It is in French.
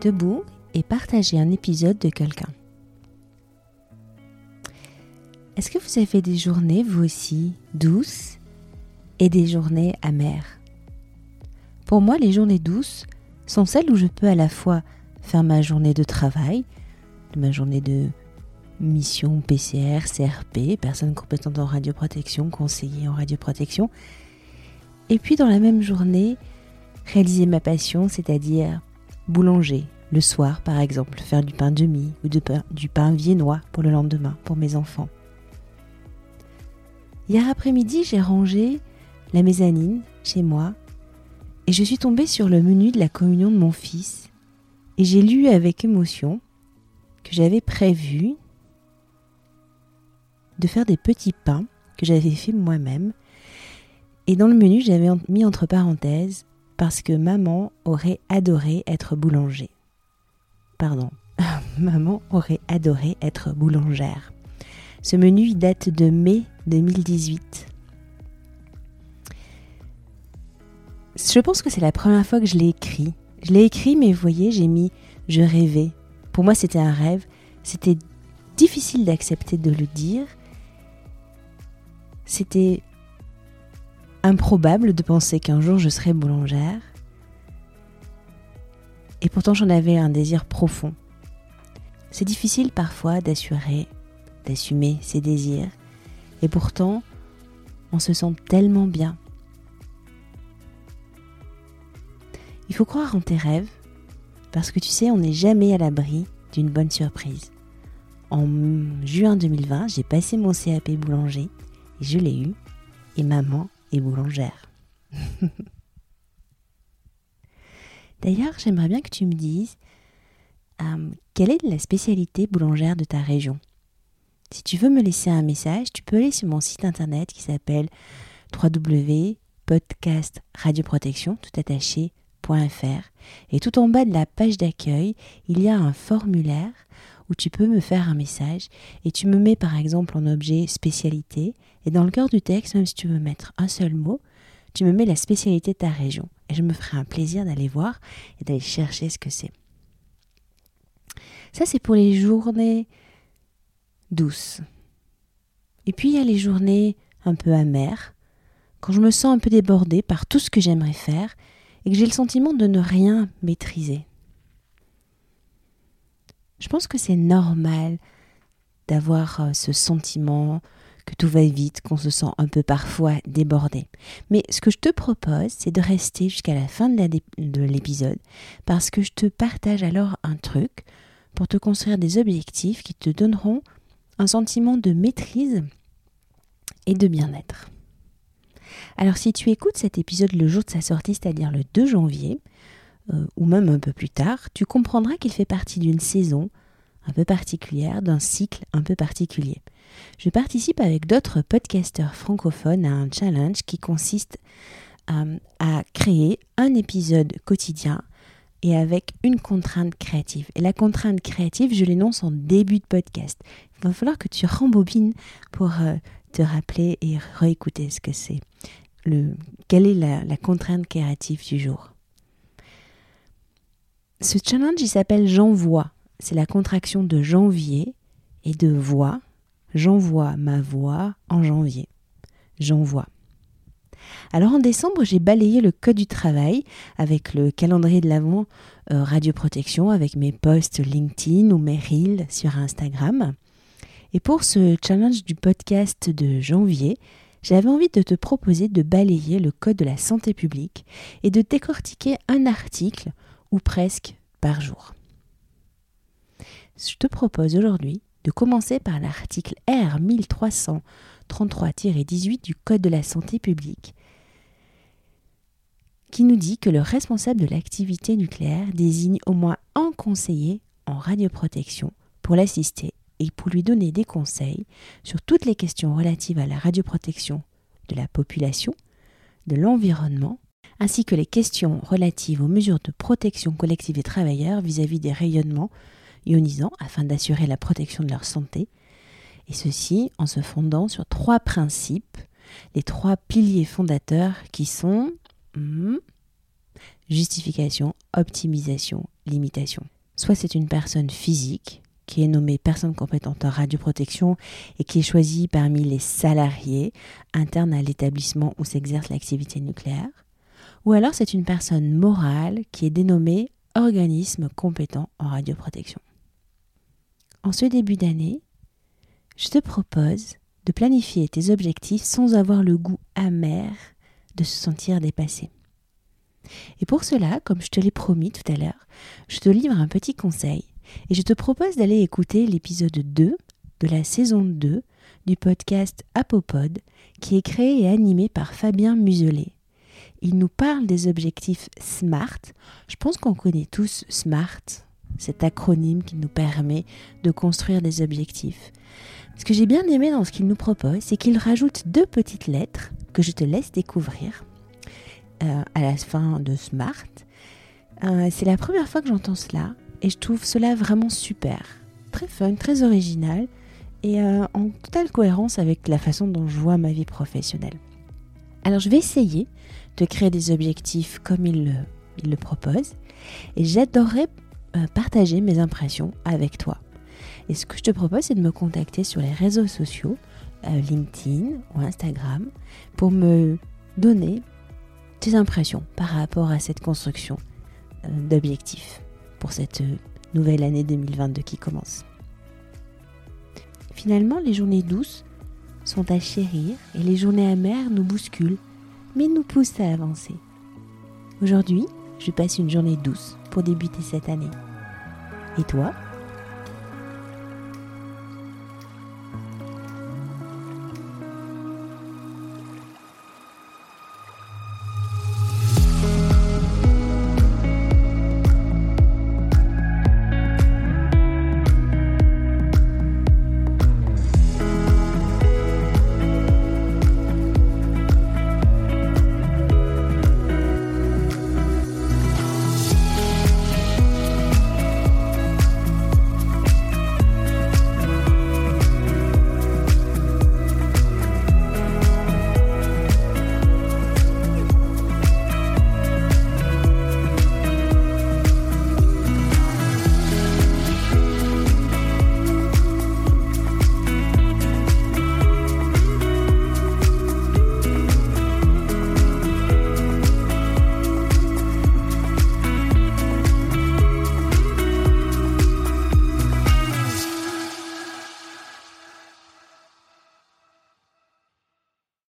debout et partager un épisode de quelqu'un. Est-ce que vous avez des journées, vous aussi, douces et des journées amères? Pour moi, les journées douces sont celles où je peux à la fois faire ma journée de travail, ma journée de mission PCR, CRP, personne compétente en radioprotection, conseiller en radioprotection, et puis dans la même journée, réaliser ma passion, c'est-à-dire boulanger, le soir par exemple, faire du pain demi ou du pain viennois pour le lendemain pour mes enfants. Hier après-midi, j'ai rangé la mezzanine chez moi et je suis tombée sur le menu de la communion de mon fils et j'ai lu avec émotion que j'avais prévu de faire des petits pains que j'avais fait moi-même. Et dans le menu, j'avais mis entre parenthèses parce que maman aurait adoré être boulanger. Pardon, maman aurait adoré être boulangère. Ce menu date de mai 2018. Je pense que c'est la première fois que je l'ai écrit. Je l'ai écrit, mais vous voyez, j'ai mis je rêvais. Pour moi, c'était un rêve. C'était difficile d'accepter de le dire. C'était improbable de penser qu'un jour je serais boulangère. Et pourtant, j'en avais un désir profond. C'est difficile parfois d'assurer, d'assumer ses désirs. Et pourtant, on se sent tellement bien. Il faut croire en tes rêves parce que tu sais, on n'est jamais à l'abri d'une bonne surprise. En juin 2020, j'ai passé mon CAP boulanger et je l'ai eu. Et maman boulangère. D'ailleurs, j'aimerais bien que tu me dises euh, quelle est la spécialité boulangère de ta région? Si tu veux me laisser un message, tu peux aller sur mon site internet qui s'appelle www.podcastradioprotection, tout attaché, et tout en bas de la page d'accueil, il y a un formulaire où tu peux me faire un message et tu me mets par exemple en objet spécialité et dans le cœur du texte, même si tu veux mettre un seul mot, tu me mets la spécialité de ta région et je me ferai un plaisir d'aller voir et d'aller chercher ce que c'est. Ça c'est pour les journées douces. Et puis il y a les journées un peu amères, quand je me sens un peu débordée par tout ce que j'aimerais faire et que j'ai le sentiment de ne rien maîtriser. Je pense que c'est normal d'avoir euh, ce sentiment que tout va vite, qu'on se sent un peu parfois débordé. Mais ce que je te propose, c'est de rester jusqu'à la fin de l'épisode, parce que je te partage alors un truc pour te construire des objectifs qui te donneront un sentiment de maîtrise et de bien-être. Alors si tu écoutes cet épisode le jour de sa sortie, c'est-à-dire le 2 janvier, euh, ou même un peu plus tard, tu comprendras qu'il fait partie d'une saison un peu particulière, d'un cycle un peu particulier. Je participe avec d'autres podcasteurs francophones à un challenge qui consiste euh, à créer un épisode quotidien et avec une contrainte créative. Et la contrainte créative, je l'énonce en début de podcast. Il va falloir que tu rembobines pour euh, te rappeler et réécouter ce que c'est. Le, quelle est la, contrainte créative du jour? Ce challenge, il s'appelle J'envoie. C'est la contraction de janvier et de voix. J'envoie ma voix en janvier. J'envoie. Alors en décembre, j'ai balayé le code du travail avec le calendrier de l'avant euh, radioprotection, avec mes posts LinkedIn ou mes reels sur Instagram. Et pour ce challenge du podcast de janvier, j'avais envie de te proposer de balayer le code de la santé publique et de décortiquer un article ou presque par jour. Je te propose aujourd'hui de commencer par l'article R 1333-18 du Code de la santé publique qui nous dit que le responsable de l'activité nucléaire désigne au moins un conseiller en radioprotection pour l'assister et pour lui donner des conseils sur toutes les questions relatives à la radioprotection de la population, de l'environnement, ainsi que les questions relatives aux mesures de protection collective des travailleurs vis-à-vis des rayonnements ionisants afin d'assurer la protection de leur santé, et ceci en se fondant sur trois principes, les trois piliers fondateurs qui sont hmm, justification, optimisation, limitations. Soit c'est une personne physique qui est nommée personne compétente en radioprotection et qui est choisie parmi les salariés internes à l'établissement où s'exerce l'activité nucléaire. Ou alors c'est une personne morale qui est dénommée organisme compétent en radioprotection. En ce début d'année, je te propose de planifier tes objectifs sans avoir le goût amer de se sentir dépassé. Et pour cela, comme je te l'ai promis tout à l'heure, je te livre un petit conseil et je te propose d'aller écouter l'épisode 2 de la saison 2 du podcast Apopod qui est créé et animé par Fabien Muselet. Il nous parle des objectifs SMART. Je pense qu'on connaît tous SMART, cet acronyme qui nous permet de construire des objectifs. Ce que j'ai bien aimé dans ce qu'il nous propose, c'est qu'il rajoute deux petites lettres que je te laisse découvrir euh, à la fin de Smart. Euh, c'est la première fois que j'entends cela et je trouve cela vraiment super. Très fun, très original et euh, en totale cohérence avec la façon dont je vois ma vie professionnelle. Alors je vais essayer de créer des objectifs comme il le, il le propose et j'adorerais partager mes impressions avec toi. Et ce que je te propose, c'est de me contacter sur les réseaux sociaux, LinkedIn ou Instagram, pour me donner tes impressions par rapport à cette construction euh, d'objectifs pour cette euh, nouvelle année 2022 qui commence. Finalement, les journées douces sont à chérir et les journées amères nous bousculent, mais nous poussent à avancer. Aujourd'hui, je passe une journée douce pour débuter cette année. Et toi?